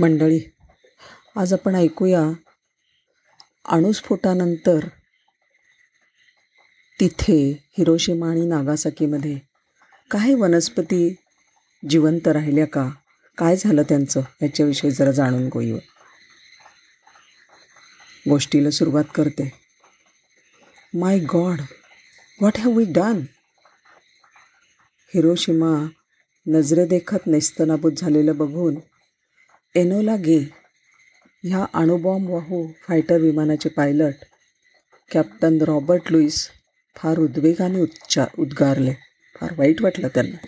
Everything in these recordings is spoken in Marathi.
मंडळी आज आपण ऐकूया अणुस्फोटानंतर तिथे हिरोशिमा आणि नागासाकीमध्ये काय वनस्पती जिवंत राहिल्या का? काय झालं त्यांचं? याच्याविषयी जरा जाणून घेऊया. गोष्टीला सुरुवात करते. My god what have we done Hiroshima नजरेदेखत नेस्तनाबूत झालेलं बघून एनोला गे ह्या अणुबॉम्ब वाहू फायटर विमानाचे पायलट कॅप्टन रॉबर्ट लुईस फार उद्वेगाने उच्चार उद्गारले. फार वाईट वाटलं त्यांना.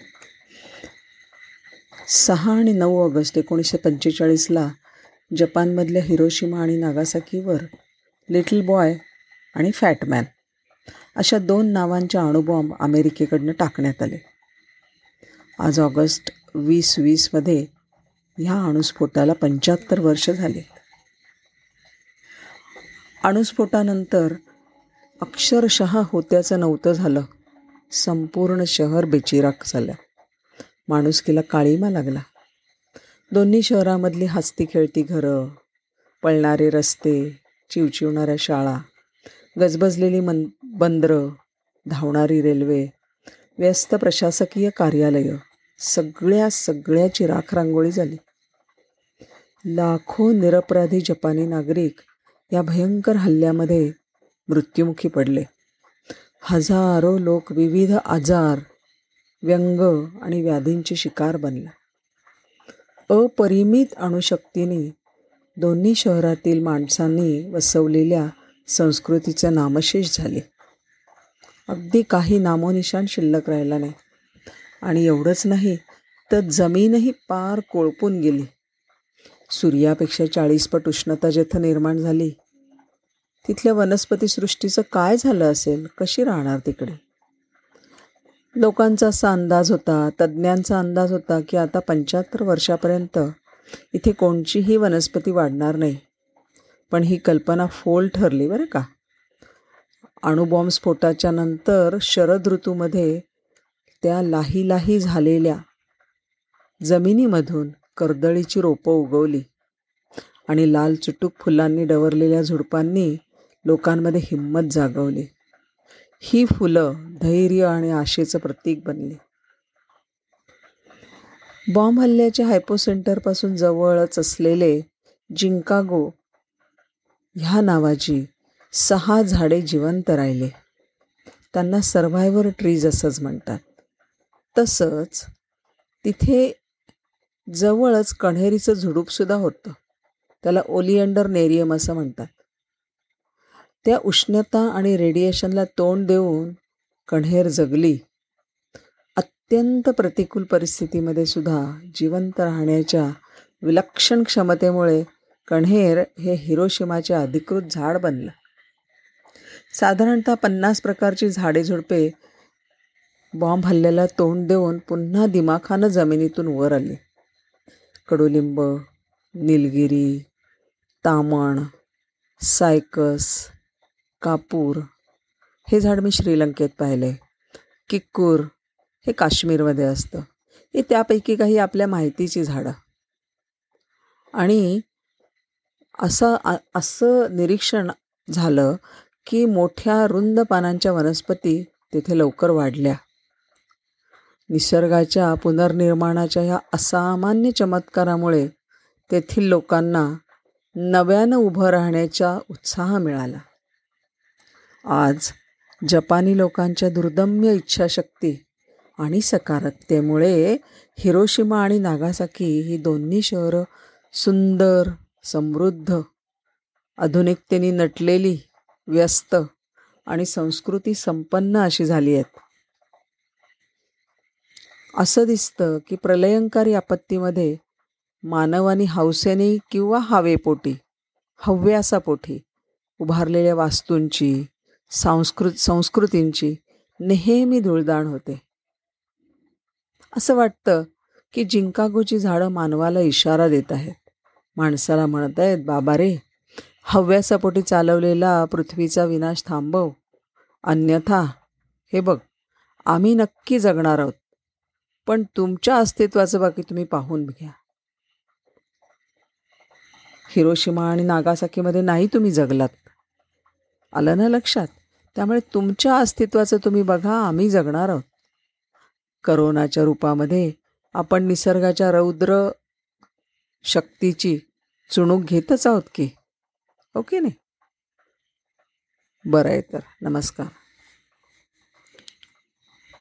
सहा आणि नऊ ऑगस्ट एकोणीसशे पंचेचाळीसला जपानमधल्या हिरोशिमा आणि नागासाकीवर लिटल बॉय आणि फॅटमॅन अशा दोन नावांच्या अणुबॉम्ब अमेरिकेकडनं टाकण्यात आले. आज ऑगस्ट वीस वीसमध्ये ह्या अणुस्फोटाला पंच्याहत्तर वर्ष झाले. अणुस्फोटानंतर अक्षरशः होत्याचं नव्हतं झालं. संपूर्ण शहर बेचिराक झालं. माणुसकीला काळीमा लागला. दोन्ही शहरामधली हसती खेळती घरं पळणारे रस्ते चिवचिवणाऱ्या शाळा गजबजलेली मन बंदरं धावणारी रेल्वे व्यस्त प्रशासकीय कार्यालयं सगळ्या सगळ्याची राखरांगोळी झाली. लाखो निरपराधी जपानी नागरिक या भयंकर हल्ल्यामध्ये मृत्युमुखी पडले. हजारो लोक विविध आजार व्यंग आणि व्याधींचे शिकार बनला. अपरिमित अणुशक्तीने दोन्ही शहरातील माणसांनी वसवलेल्या संस्कृतीचे नामशेष झाले. अगदी काही नामोनिशान शिल्लक राहिला नाही. आणि एवढंच नाही तर जमीनही पार कोळपून गेली. सूर्यापेक्षा चाळीस पट उष्णता जेथं निर्माण झाली तिथल्या वनस्पतीसृष्टीचं काय झालं असेल? कशी राहणार तिकडे? लोकांचा असा अंदाज होता तज्ज्ञांचा अंदाज होता की आता पंच्याहत्तर वर्षापर्यंत इथे कोणचीही वनस्पती वाढणार नाही. पण ही कल्पना फोल ठरली बरं का. अणुबॉम्ब स्फोटाच्या नंतर शरद ऋतूमध्ये त्या लाही लाही झालेल्या जमिनीमधून कर्दळीची रोपं उगवली आणि लाल चुटूक फुलांनी डवरलेल्या झुडपांनी लोकांमध्ये हिंमत जागवली. ही फुलं धैर्य आणि आशेचं प्रतीक बनली. बॉम्ब हल्ल्याच्या हायपोसेंटरपासून जवळच असलेले जिंकागो ह्या नावाची सहा झाडे जिवंत राहिले. त्यांना सर्व्हायवर ट्रीज असंच म्हणतात. तसंच तिथे जवळच कण्हेरीचं झुडूपसुद्धा होतं. त्याला ओलिएंडर नेरियम असं म्हणतात. त्या उष्णता आणि रेडिएशनला तोंड देऊन कण्हेर जगली. अत्यंत प्रतिकूल परिस्थितीमध्ये सुद्धा जिवंत राहण्याच्या विलक्षण क्षमतेमुळे कण्हेर हे हिरोशिमाचे अधिकृत झाड बनलं. साधारणतः पन्नास प्रकारची झाडे झुडपे बॉम्ब हल्ल्याला तोंड देऊन पुन्हा दिमाखानं जमिनीतून वर आली. कडुलिंब निलगिरी तामण सायकस कापूर हे झाड मी श्रीलंकेत पाहिले. किक्कूर हे काश्मीरमध्ये असतं. हे त्यापैकी काही आपल्या माहितीची झाडं. आणि असं असं निरीक्षण झालं की मोठ्या रुंद पानांच्या वनस्पती तिथे लवकर वाढल्या. निसर्गाच्या पुनर्निर्माणाच्या ह्या असामान्य चमत्कारामुळे तेथील लोकांना नव्यानं उभं राहण्याचा उत्साह मिळाला. आज जपानी लोकांच्या दुर्दम्य इच्छाशक्ती आणि सकारात्मतेमुळे हिरोशिमा आणि नागासाकी ही दोन्ही शहरं सुंदर समृद्ध आधुनिकतेने नटलेली व्यस्त आणि संस्कृती संपन्न अशी झाली आहेत. असं दिसतं की प्रलयंकारी आपत्तीमध्ये मानवानी हौसेने किंवा हवेपोटी हव्यासापोटी उभारलेल्या वास्तूंची सांस्कृत संस्कृतींची नेहमी धुळदाण होते. असं वाटतं की जिंकागोची झाडं मानवाला इशारा देत आहेत. माणसाला म्हणत आहेत बाबा रे हव्यासापोटी चालवलेला पृथ्वीचा विनाश थांबव. अन्यथा हे बघ आम्ही नक्की जगणार आहोत. पण तुमच्या अस्तित्वाचं बाकी तुम्ही पाहून घ्या. हिरोशिमा आणि नागासाकीमध्ये नाही तुम्ही जगलात. आलं ना लक्षात? त्यामुळे तुमच्या अस्तित्वाचं तुम्ही बघा आम्ही जगणार आहोत. करोनाच्या रूपामध्ये आपण निसर्गाच्या रौद्र शक्तीची चुणूक घेतच आहोत की? ओके नाही बरं आहे तर नमस्कार.